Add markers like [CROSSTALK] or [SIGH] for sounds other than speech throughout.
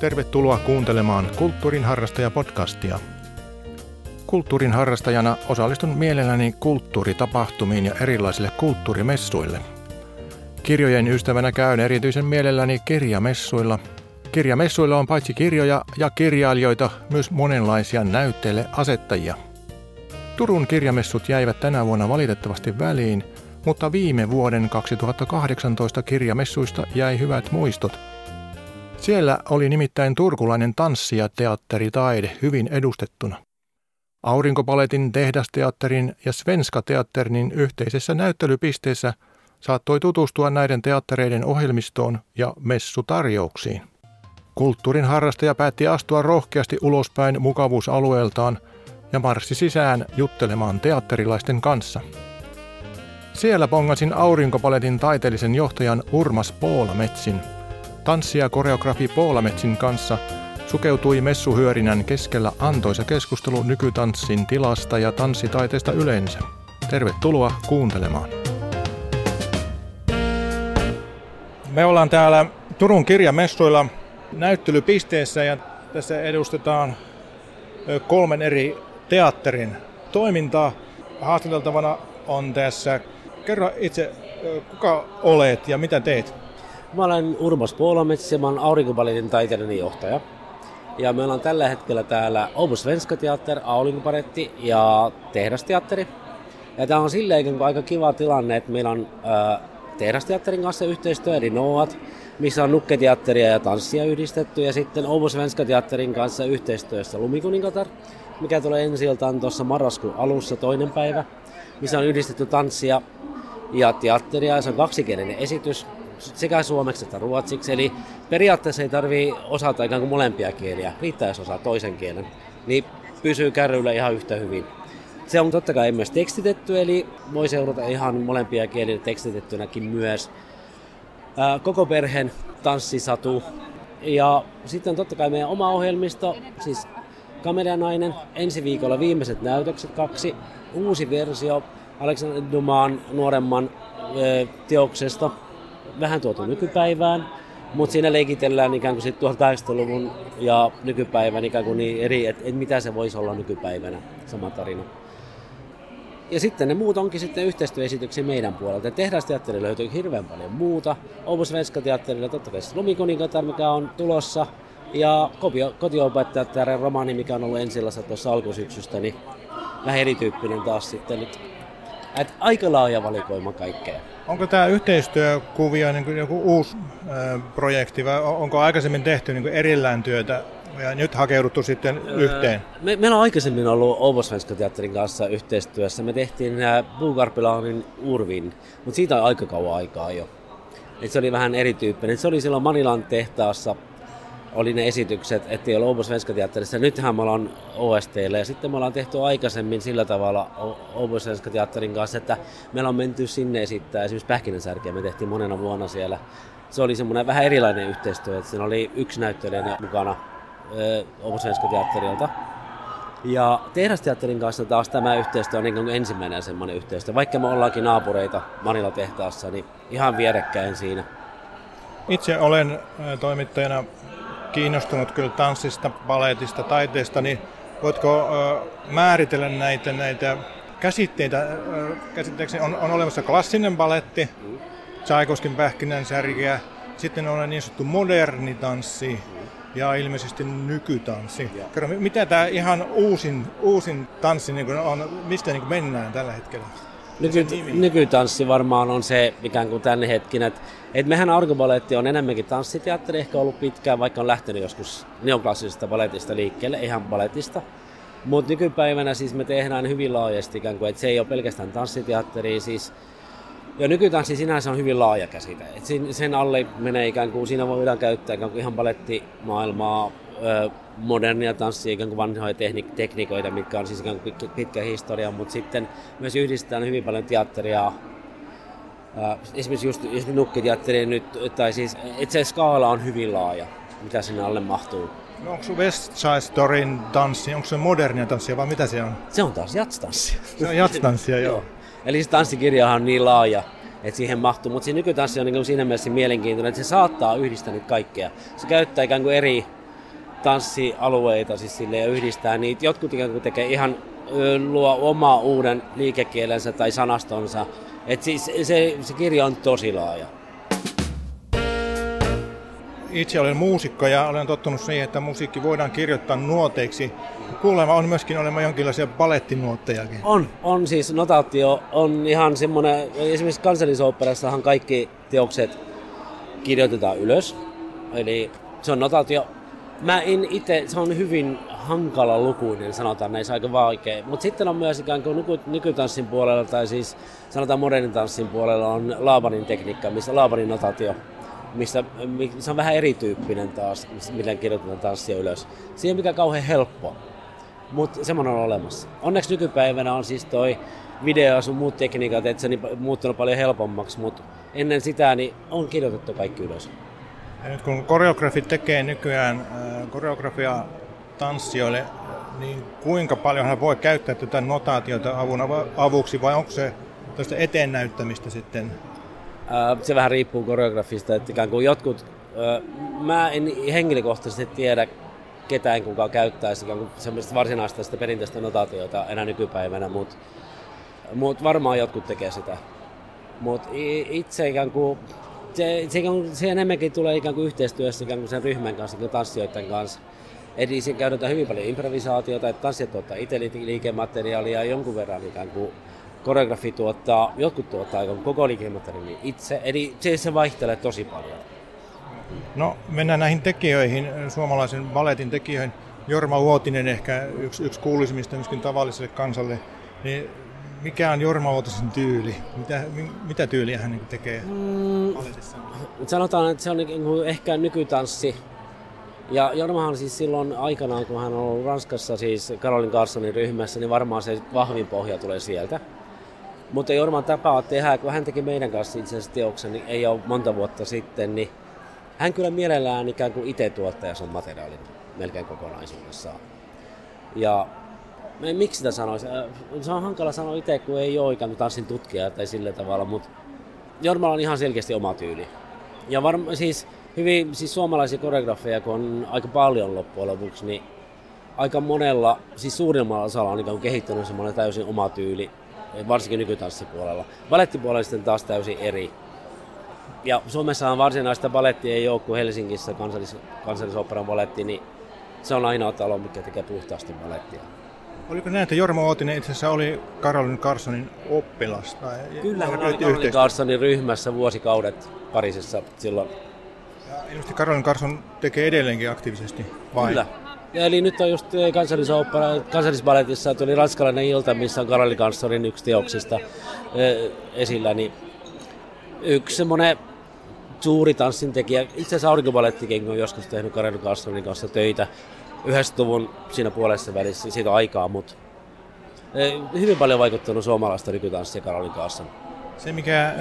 Tervetuloa kuuntelemaan Kulttuurin harrastaja-podcastia. Kulttuurin harrastajana osallistun mielelläni kulttuuritapahtumiin ja erilaisille kulttuurimessuille. Kirjojen ystävänä käyn erityisen mielelläni kirjamessuilla. Kirjamessuilla on paitsi kirjoja ja kirjailijoita myös monenlaisia näytteille asettajia. Turun kirjamessut jäivät tänä vuonna valitettavasti väliin, mutta viime vuoden 2018 kirjamessuista jäi hyvät muistot – siellä oli nimittäin turkulainen tanssi- ja teatteritaide hyvin edustettuna. Aurinkopaletin tehdasteatterin ja Svenska teatterin yhteisessä näyttelypisteessä saattoi tutustua näiden teattereiden ohjelmistoon ja messutarjouksiin. Kulttuurin harrastaja päätti astua rohkeasti ulospäin mukavuusalueeltaan ja marssi sisään juttelemaan teatterilaisten kanssa. Siellä pongasin aurinkopaletin taiteellisen johtajan Urmas Poolametsin – Tanssija koreografi Poolametsin kanssa sukeutui messuhyörinän keskellä antoisa keskustelu nykytanssin tilasta ja tanssitaiteesta yleensä. Tervetuloa kuuntelemaan. Me ollaan täällä Turun kirjamessuilla näyttelypisteessä ja tässä edustetaan kolmen eri teatterin toimintaa. Haastateltavana on tässä, kerro itse, kuka olet ja mitä teet? Mä olen Urmas Puolamets ja mä olen aurinkopaletin taiteellinen johtaja. Ja me ollaan tällä hetkellä täällä Obu Svenska Teater, aurinkoparetti ja tehdasteatteri. Ja tämä on silleen aika kiva tilanne, että meillä on äh, tehdasteatterin kanssa yhteistyö, eli Noat, missä on nukketeatteria ja tanssia yhdistetty, ja sitten Obu Svenska Teatterin kanssa yhteistyössä Lumikuningatar, mikä tulee ensi tuossa marraskuun alussa toinen päivä, missä on yhdistetty tanssia ja teatteria, ja se on kaksikielinen esitys, sekä suomeksi että ruotsiksi. Eli periaatteessa ei tarvii osata ikään kuin molempia kieliä, riittää jos osaa toisen kielen. Niin pysyy kärryillä ihan yhtä hyvin. Se on totta kai myös tekstitetty, eli voi seurata ihan molempia kieliä tekstitettynäkin myös. Koko perheen tanssisatu. Ja sitten totta kai meidän oma ohjelmisto, siis Kameranainen, ensi viikolla viimeiset näytökset kaksi, uusi versio Alexander Duman nuoremman teoksesta, vähän tuotu nykypäivään, mutta siinä leikitellään ikään kuin 1800-luvun ja nykypäivän ikään kuin niin eri, että et mitä se voisi olla nykypäivänä, sama tarina. Ja sitten ne muut onkin sitten yhteistyöesityksiä meidän puolelta. Tehdasteatterilla löytyy hirveän paljon muuta. Oulun Svenska teatterilla totta kai Lumikuningatar, mikä on tulossa. Ja kotiopettajattaren romaani, mikä on ollut ensillassa tuossa alkusyksystä, niin vähän erityyppinen taas sitten nyt. Et aika laaja valikoima kaikkea. Onko tämä yhteistyökuvia niin kuin joku uusi äh, projekti vai onko aikaisemmin tehty niin kuin erillään työtä ja nyt hakeuduttu sitten yhteen? Me, meillä on aikaisemmin ollut Ovosvenska teatterin kanssa yhteistyössä. Me tehtiin äh, Bugarpilanin Urvin, mutta siitä on aika kauan aikaa jo. Et se oli vähän erityyppinen. Se oli silloin Manilan tehtaassa oli ne esitykset, ettei ole Åbo Svenska Teatterissa. Nythän me ollaan OSTlle ja sitten me ollaan tehty aikaisemmin sillä tavalla Åbo Svenska Teatterin kanssa, että meillä on menty sinne esittää esimerkiksi Pähkinänsärkeä, me tehtiin monena vuonna siellä. Se oli semmoinen vähän erilainen yhteistyö, että siinä oli yksi näyttelijä mukana Åbo Svenska Teatterilta. Ja tehdasteatterin kanssa taas tämä yhteistyö on niin ensimmäinen semmoinen yhteistyö. Vaikka me ollaankin naapureita Manila tehtaassa, niin ihan vierekkäin siinä. Itse olen toimittajana kiinnostunut kyllä tanssista, baletista, taiteesta, niin voitko määritellä näitä, näitä käsitteitä? Käsittääkseni on, on olemassa klassinen baletti, Tchaikovskin pähkinänsärkiä, sitten on niin sanottu moderni tanssi ja ilmeisesti nykytanssi. Kerro, mitä tämä ihan uusin, uusin tanssi niin on, mistä niin mennään tällä hetkellä? Nyky, nykytanssi varmaan on se ikään kuin tänne hetkin, että et mehän Argobaletti on enemmänkin tanssiteatteri ehkä ollut pitkään, vaikka on lähtenyt joskus neoklassisesta baletista liikkeelle, ihan baletista. Mutta nykypäivänä siis me tehdään hyvin laajasti ikään kuin, että se ei ole pelkästään tanssiteatteri, siis ja nykytanssi sinänsä on hyvin laaja käsite. Et sen alle menee ikään kuin, siinä voidaan käyttää ikään kuin ihan balettimaailmaa, modernia tanssia, ikään kuin vanhoja tekniikoita, mitkä on siis ikään kuin pitkä historia, mutta sitten myös yhdistetään hyvin paljon teatteria, esimerkiksi just, just nukkiteatteri nyt, tai siis itse skaala on hyvin laaja, mitä sinne alle mahtuu. No onko West Side Storyn tanssi, onko se modernia tanssia vai mitä se on? Se on taas jatstanssia. Se on jatstanssia, [LAUGHS] joo. joo. Eli se tanssikirjahan on niin laaja, että siihen mahtuu, mutta se nykytanssi on niin siinä mielessä mielenkiintoinen, että se saattaa yhdistää nyt kaikkea. Se käyttää ikään kuin eri tanssialueita siis sille ja yhdistää niitä. Jotkut ikään kuin tekee ihan luo oma uuden liikekielensä tai sanastonsa. Et siis se, se kirja on tosi laaja. Itse olen muusikko ja olen tottunut siihen, että musiikki voidaan kirjoittaa nuoteiksi. Kuulemma on myöskin olema jonkinlaisia balettinuottejakin. On, on siis notaatio on ihan semmoinen, esimerkiksi kansallisoopperassahan kaikki teokset kirjoitetaan ylös. Eli se on notaatio. Mä en itse, se on hyvin hankala lukuinen, sanotaan on aika vaikea. Mutta sitten on myös ikään kuin nykytanssin puolella, tai siis sanotaan modernin tanssin puolella, on Laabanin tekniikka, missä Laabanin notaatio, missä se on vähän erityyppinen taas, millä kirjoitetaan tanssia ylös. Siihen mikä kauhean helppo, mutta semmoinen on olemassa. Onneksi nykypäivänä on siis toi video sun muut tekniikat, että se on muuttunut paljon helpommaksi, mutta ennen sitä niin on kirjoitettu kaikki ylös. Ja nyt kun koreografit tekee nykyään äh, koreografia tanssijoille, niin kuinka paljon hän voi käyttää tätä notaatiota avun avuksi vai onko se tästä eteen näyttämistä sitten? Äh, se vähän riippuu koreografista, että ikään kuin jotkut, äh, mä en henkilökohtaisesti tiedä ketään, kuka käyttäisi semmoista varsinaista sitä perinteistä notaatiota enää nykypäivänä, mutta mut varmaan jotkut tekee sitä. Mutta itse ikään kuin se, se, se enemmänkin tulee ikään kuin yhteistyössä ikään kuin sen ryhmän kanssa, kuin tanssijoiden kanssa. Eli siinä käytetään hyvin paljon improvisaatiota, että tanssijat tuottaa itse liikemateriaalia jonkun verran ikään kuin koreografi tuottaa, jotkut tuottaa koko liikemateriaalin itse, eli se, se vaihtelee tosi paljon. No mennään näihin tekijöihin, suomalaisen balletin tekijöihin. Jorma Uotinen ehkä yksi, yksi kuuluisimmista myöskin tavalliselle kansalle. Niin mikä on Jorma Uotisen tyyli? Mitä, mitä tyyliä hän niin tekee mm, Sanotaan, että se on niin ehkä nykytanssi. Ja Jormahan siis silloin aikanaan, kun hän on ollut Ranskassa siis Karolin Carsonin ryhmässä, niin varmaan se vahvin pohja tulee sieltä. Mutta Jorman tapaa tehdä, kun hän teki meidän kanssa itse asiassa teoksen, niin ei ole monta vuotta sitten, niin hän kyllä mielellään ikään kuin itse tuottaa sen materiaalin melkein kokonaisuudessaan. Ja miksi sitä sanoisi? Äh, se on hankala sanoa itse, kun ei ole ikään kuin tanssin tutkija tai sillä tavalla, mutta Jormalla on ihan selkeästi oma tyyli. Ja varma, siis hyvin siis suomalaisia koreografeja, kun on aika paljon loppujen lopuksi, niin aika monella, siis suurimmalla osalla on ikään kehittänyt semmoinen täysin oma tyyli, varsinkin nykytanssipuolella. Balettipuolella sitten taas täysin eri. Ja Suomessa on varsinaista balettia ei ole kuin Helsingissä kansallis, kansallisoperan baletti, niin se on ainoa talo, mikä tekee puhtaasti balettia. Oliko näin, että Jorma Ootinen itse asiassa oli Karolin Carsonin oppilas? Tai Kyllä, hän oli Karolin Carsonin ryhmässä vuosikaudet Parisessa silloin. Ja ilmeisesti Karolin Carson tekee edelleenkin aktiivisesti, vai? Kyllä. Ja eli nyt on just kansallisbaletissa tuli ranskalainen ilta, missä on Karolin Carsonin yksi teoksista esillä, niin yksi semmoinen suuri tanssintekijä, itse asiassa aurinkobalettikin on joskus tehnyt Karolin Carsonin kanssa töitä 90-luvun siinä puolessa välissä siitä aikaa, mutta hyvin paljon vaikuttanut suomalaista nykytanssia Karolin kanssa. Se, mikä äh,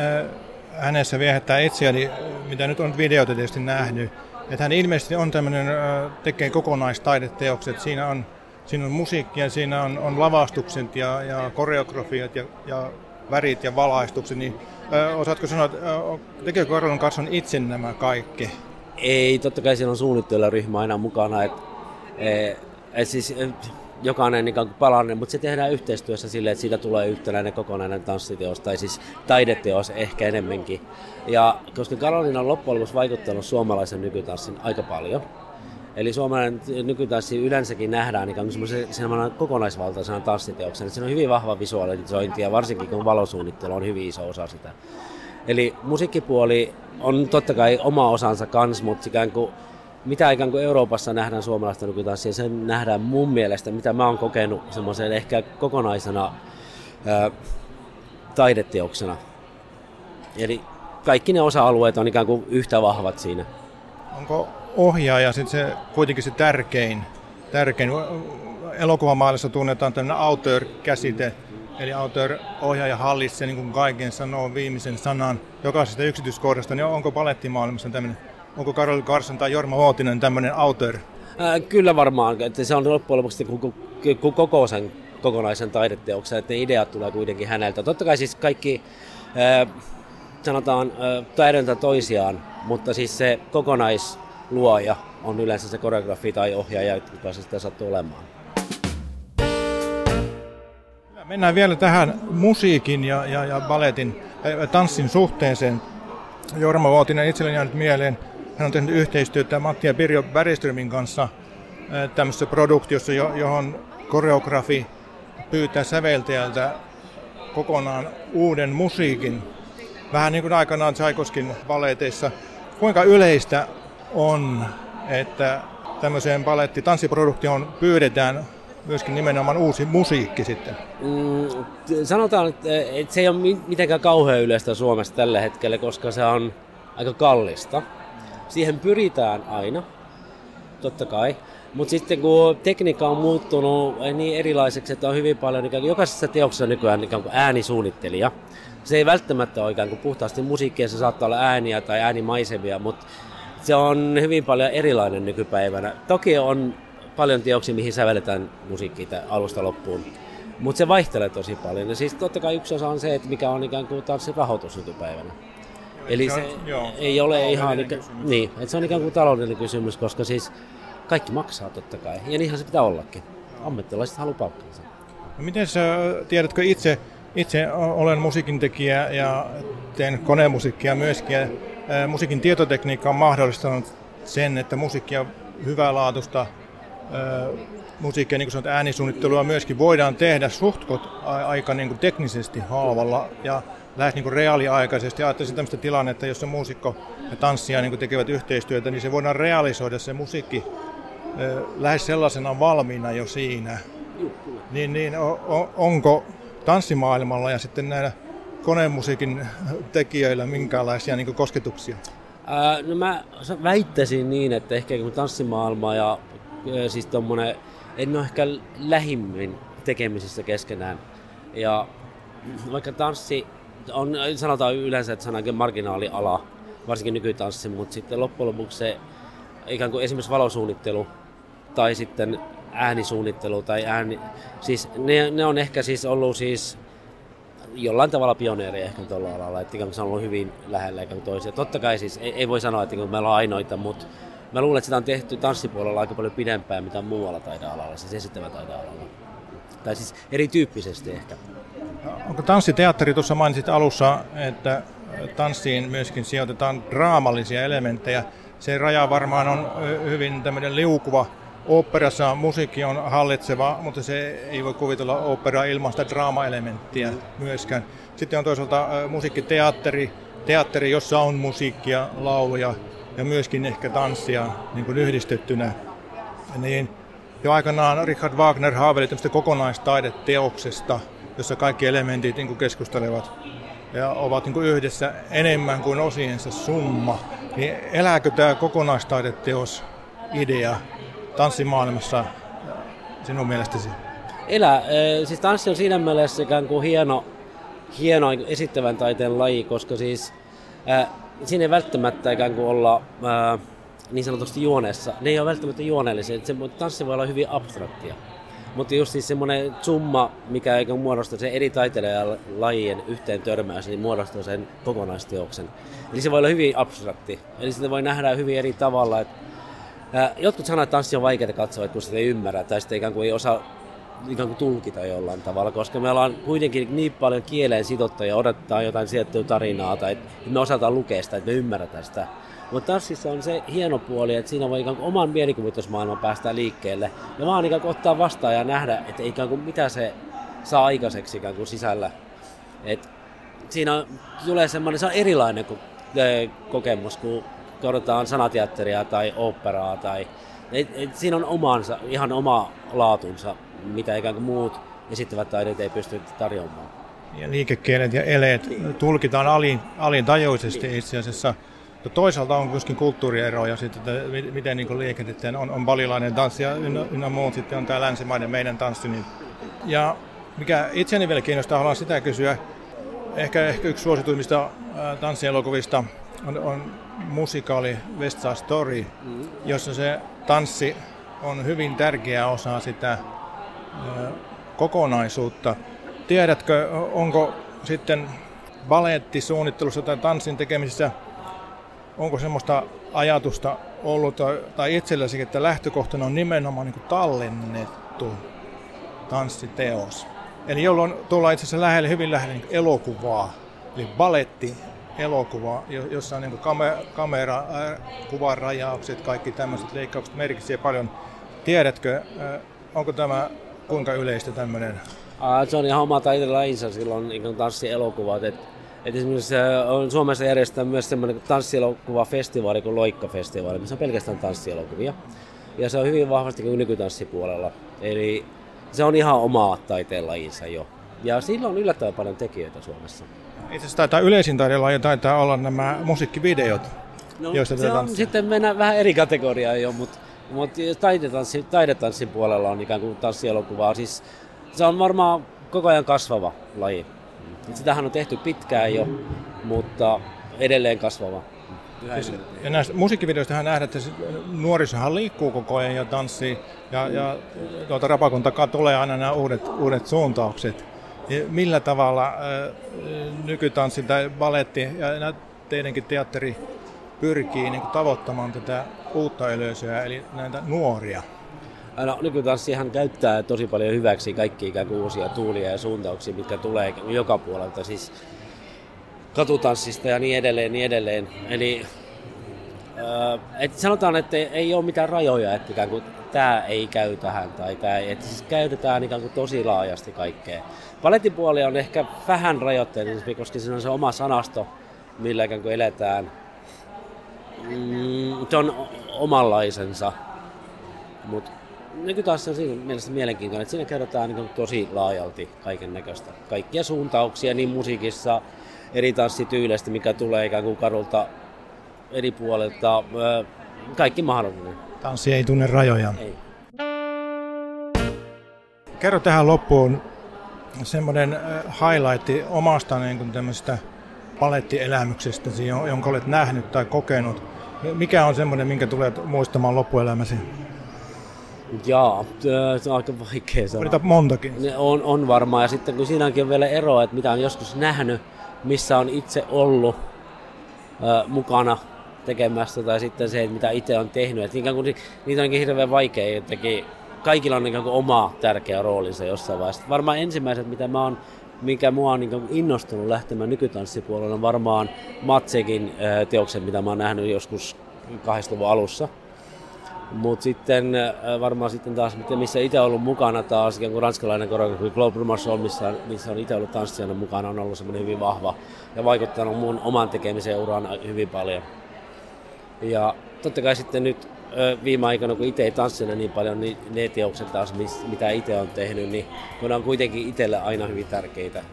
hänessä viehättää itseäni, mitä nyt on videoita tietysti nähnyt, että hän ilmeisesti on tämmöinen, äh, tekee kokonaistaideteokset. Siinä on, siinä on musiikkia, siinä on, on lavastukset ja, ja koreografiat ja, ja värit ja valaistukset. Niin, äh, osaatko sanoa, että tekeekö Karolin Carson itse nämä kaikki? Ei, totta kai siinä on suunnitteluryhmä aina mukana. Että Et siis eh, jokainen niin palanen, mutta se tehdään yhteistyössä silleen, että siitä tulee yhtenäinen kokonainen tanssiteos tai siis taideteos ehkä enemmänkin. Ja koska Karolina on loppujen lopuksi vaikuttanut suomalaisen nykytanssin aika paljon, Eli suomalainen nykytanssi yleensäkin nähdään niin semmoisena kokonaisvaltaisena tanssiteoksena. Siinä on hyvin vahva visualisointi ja varsinkin kun valosuunnittelu on hyvin iso osa sitä. Eli musiikkipuoli on totta kai oma osansa kans, mutta ikään kuin mitä ikään kuin Euroopassa nähdään suomalaista nykytanssia, sen nähdään mun mielestä, mitä mä oon kokenut semmoisen ehkä kokonaisena ää, taideteoksena. Eli kaikki ne osa-alueet on ikään kuin yhtä vahvat siinä. Onko ohjaaja sitten se kuitenkin se tärkein? tärkein? Elokuvamaailmassa tunnetaan tämmöinen auteur-käsite, eli auteur-ohjaaja hallitsee niin kuin kaiken sanoo viimeisen sanan jokaisesta yksityiskohdasta, niin onko palettimaailmassa tämmöinen Onko Karol Karson tai Jorma Vuotinen tämmöinen auteur? Kyllä varmaan, että se on loppujen lopuksi koko sen kokonaisen taideteoksen, että ne ideat tulee kuitenkin häneltä. Totta kai siis kaikki sanotaan täydentää toisiaan, mutta siis se kokonais luoja on yleensä se koreografi tai ohjaaja, joka se sitten sattuu olemaan. Mennään vielä tähän musiikin ja, ja, ja balletin, äh, tanssin suhteeseen. Jorma Vuotinen itselleni jäänyt mieleen. Hän on tehnyt yhteistyötä Matti ja Pirjo Bergströmin kanssa äh, tämmöisessä produktiossa, johon koreografi pyytää säveltäjältä kokonaan uuden musiikin. Vähän niin kuin aikanaan Tchaikovskin baleteissa. Kuinka yleistä on, että tämmöiseen baletti tanssiproduktioon pyydetään myöskin nimenomaan uusi musiikki sitten? Mm, sanotaan, että se ei ole mitenkään kauhean yleistä Suomessa tällä hetkellä, koska se on aika kallista. Siihen pyritään aina, totta kai. Mutta sitten kun tekniikka on muuttunut niin erilaiseksi, että on hyvin paljon, niin jokaisessa teoksessa on nykyään ikään kuin äänisuunnittelija. Se ei välttämättä ole ikään kuin puhtaasti musiikkia, se saattaa olla ääniä tai äänimaisemia, mutta se on hyvin paljon erilainen nykypäivänä. Toki on paljon teoksia, mihin sävelletään musiikkia alusta loppuun. Mutta se vaihtelee tosi paljon. Ja siis totta kai yksi osa on se, että mikä on ikään kuin tanssin rahoitus nykypäivänä. Eli se joo, ei ole ihan, niin, että se on ikään kuin taloudellinen kysymys, koska siis kaikki maksaa totta kai. Ja niinhän se pitää ollakin. Ammattilaiset haluaa palkkansa. No miten sä, tiedätkö itse, itse olen musiikintekijä ja teen konemusiikkia myöskin. Ja, musiikin tietotekniikka on mahdollistanut sen, että musiikkia hyvälaatuista musiikkia, niin kuin sanot, äänisuunnittelua myöskin voidaan tehdä suhtkot aika niin kuin teknisesti halvalla ja lähes niin kuin reaaliaikaisesti. Ajattelisin tämmöistä tilannetta, jossa muusikko ja tanssija niin kuin tekevät yhteistyötä, niin se voidaan realisoida se musiikki lähes sellaisena valmiina jo siinä. Niin, niin on, onko tanssimaailmalla ja sitten näillä konemusiikin tekijöillä minkälaisia niin kosketuksia? Ää, no mä väittäisin niin, että ehkä kun tanssimaailma ja siis tommonen, en ole ehkä lähimmin tekemisissä keskenään. Ja vaikka tanssi on, sanotaan yleensä, että se on aika marginaaliala, varsinkin nykytanssi, mutta sitten loppujen lopuksi se ikään kuin esimerkiksi valosuunnittelu tai sitten äänisuunnittelu tai ääni, siis ne, ne on ehkä siis ollut siis jollain tavalla pioneereja ehkä tuolla alalla, että se on ollut hyvin lähellä ikään toisia. Totta kai siis ei, ei voi sanoa, että meillä on ainoita, mutta mä luulen, että sitä on tehty tanssipuolella aika paljon pidempään, mitä muualla taida-alalla, siis esittävä taida-alalla. Tai siis erityyppisesti ehkä. Onko tanssiteatteri, tuossa mainitsit alussa, että tanssiin myöskin sijoitetaan draamallisia elementtejä. Se raja varmaan on hyvin tämmöinen liukuva. Oopperassa musiikki on hallitseva, mutta se ei voi kuvitella oopperaa ilman sitä draamaelementtiä myöskään. Sitten on toisaalta musiikkiteatteri, teatteri, jossa on musiikkia, lauluja ja myöskin ehkä tanssia niin kuin yhdistettynä. Niin jo aikanaan Richard Wagner haaveili tämmöistä kokonaistaideteoksesta, jossa kaikki elementit niin kuin keskustelevat ja ovat niin kuin yhdessä enemmän kuin osiensa summa. Niin elääkö tämä kokonaistaideteos idea tanssimaailmassa sinun mielestäsi? Elää. Siis tanssi on siinä mielessä ikään kuin hieno, hieno esittävän taiteen laji, koska siis siinä ei välttämättä ikään kuin olla ää, niin sanotusti juoneessa. Ne ei ole välttämättä juoneellisia. Se, tanssi voi olla hyvin abstraktia. Mutta just siis semmoinen summa, mikä eikä muodosta sen eri taiteilijalajien yhteen törmäys, niin muodostaa sen kokonaisteoksen. Eli se voi olla hyvin abstrakti. Eli sitä voi nähdä hyvin eri tavalla. Et, ää, jotkut sanoo, että tanssi on vaikeaa katsoa, että kun sitä ei ymmärrä, tai sitten ikään kuin ei osaa ikään kuin tulkita jollain tavalla, koska me ollaan kuitenkin niin paljon kieleen sidottu ja odottaa jotain sieltä tarinaa tai me osataan lukea sitä, että me ymmärretään sitä. Mutta tanssissa on se hieno puoli, että siinä voi ikään kuin oman mielikuvitusmaailman päästä liikkeelle ja vaan ikään kuin ottaa vastaan ja nähdä, että ikään kuin mitä se saa aikaiseksi ikään kuin sisällä. Et siinä tulee semmoinen, se on erilainen kuin, kokemus, kun katsotaan sanateatteria tai operaa tai et, et siinä on omansa, ihan oma laatunsa mitä ikään kuin muut esittävät taiteet ei pysty tarjoamaan. Ja liikekielet ja eleet tulkitaan alin, alintajuisesti niin. itse asiassa. Ja toisaalta on myöskin kulttuurieroja, sitten, että miten niin liiketetään. On, on balilainen tanssi ja ynnä, ynnä muut, sitten on tämä länsimainen meidän tanssi. Niin. Ja mikä itseäni vielä kiinnostaa, haluan sitä kysyä. Ehkä, ehkä yksi suosituimmista tanssielokuvista on, on musikaali West Side Story, jossa se tanssi on hyvin tärkeä osa sitä kokonaisuutta. Tiedätkö, onko sitten baleettisuunnittelussa tai tanssin tekemisessä onko semmoista ajatusta ollut tai itselläsi, että lähtökohtana on nimenomaan niin tallennettu tanssiteos? Eli jolloin tullaan itse asiassa lähelle, hyvin lähelle niin elokuvaa, eli baletti elokuva, jossa on niin kamera, kamera kuvan rajaukset, kaikki tämmöiset leikkaukset merkitsee paljon. Tiedätkö, onko tämä kuinka yleistä tämmöinen? Se on ihan oma taitelajinsa silloin niin tanssielokuvat. Et, et esimerkiksi on Suomessa järjestetään myös semmoinen tanssielokuvafestivaali kuin Loikka-festivaali, missä on pelkästään tanssielokuvia. Ja se on hyvin vahvasti nykytanssipuolella. Eli se on ihan omaa taiteenlajinsa jo. Ja sillä on yllättävän paljon tekijöitä Suomessa. Itse asiassa taitaa yleisin taidelaji taitaa olla nämä musiikkivideot. No, joista se on sitten mennään vähän eri kategoriaan jo, mutta, mutta taidetanssin, taidetanssin puolella on ikään kuin tanssielokuvaa. Siis se on varmaan koko ajan kasvava laji. Sitähän on tehty pitkään jo, mutta edelleen kasvava. Siis, ja näistä musiikkivideoista nähdään, että nuorisohan liikkuu koko ajan ja tanssii, ja, ja tuolta rapakunta tulee aina nämä uudet, uudet suuntaukset. Ja millä tavalla äh, nykytanssi tai baletti ja teidänkin teatteri pyrkii niin kuin, tavoittamaan tätä uutta yleisöä, eli näitä nuoria? No, nykytanssihan käyttää tosi paljon hyväksi kaikki ikään kuin uusia tuulia ja suuntauksia, mitkä tulee joka puolelta. Siis katutanssista ja niin edelleen, niin edelleen. Eli äh, et sanotaan, että ei ole mitään rajoja, että ikään kuin tämä ei käy tähän tai tämä ei. Että siis käytetään ikään kuin tosi laajasti kaikkea. Palettipuoli on ehkä vähän rajoitteellisempi, koska siinä on se oma sanasto, millä ikään kuin eletään. Mm, se on omanlaisensa. Mutta taas on siinä mielessä mielenkiintoinen, että siinä kerrotaan niin tosi laajalti kaiken näköistä. Kaikkia suuntauksia niin musiikissa, eri tanssityyleistä, mikä tulee ikään kuin kadulta eri puolelta, kaikki mahdollinen. Tanssi ei tunne rajoja. Ei. Kerro tähän loppuun semmoinen highlight omasta niin kuin tämmöistä palettielämyksestäsi, jonka olet nähnyt tai kokenut. Mikä on semmoinen, minkä tulet muistamaan loppuelämäsi? Jaa, se on aika vaikea sanoa. Valita montakin. On, on varmaan, ja sitten kun siinäkin on vielä eroa, että mitä on joskus nähnyt, missä on itse ollut ö, mukana tekemässä, tai sitten se, että mitä itse on tehnyt. Että ikään kuin, niitä onkin hirveän vaikea jotenkin, kaikilla on ikään kuin oma tärkeä roolinsa jossain vaiheessa. Varmaan ensimmäiset, mitä mä oon mikä mua on niin innostunut lähtemään nykytanssipuolella, on varmaan Matsekin teoksen, mitä mä oon nähnyt joskus 80-luvun alussa. Mutta sitten varmaan sitten taas, missä itse ollut mukana taas, kun ranskalainen koreografi Claude Marshall, missä, missä on itse ollut tanssijana mukana, on ollut semmoinen hyvin vahva ja vaikuttanut mun oman tekemisen uraan hyvin paljon. Ja totta kai sitten nyt viime aikoina, kun itse ei tanssina niin paljon, niin ne teokset taas, mitä itse on tehnyt, niin ne on kuitenkin itselle aina hyvin tärkeitä.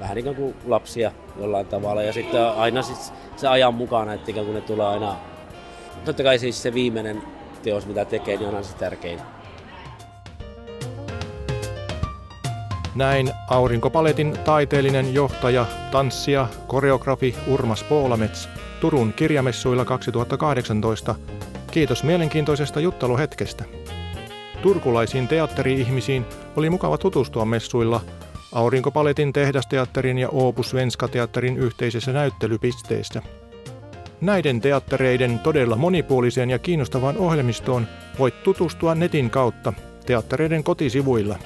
Vähän niin kuin lapsia jollain tavalla. Ja sitten aina siis se ajan mukana, että ikään kuin ne tulee aina... Totta kai siis se viimeinen teos, mitä tekee, niin on se tärkein. Näin Aurinkopaletin taiteellinen johtaja, tanssija, koreografi Urmas Poolamets Turun kirjamessuilla 2018. Kiitos mielenkiintoisesta jutteluhetkestä. Turkulaisiin teatteri-ihmisiin oli mukava tutustua messuilla Aurinkopaletin tehdasteatterin ja Opus Svenska teatterin yhteisessä näyttelypisteessä. Näiden teattereiden todella monipuoliseen ja kiinnostavaan ohjelmistoon voit tutustua netin kautta teattereiden kotisivuilla.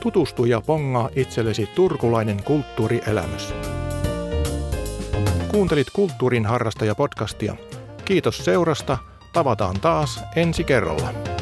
Tutustu ja pongaa itsellesi turkulainen kulttuurielämys. Kuuntelit Kulttuurin harrastaja podcastia. Kiitos seurasta. Tavataan taas ensi kerralla.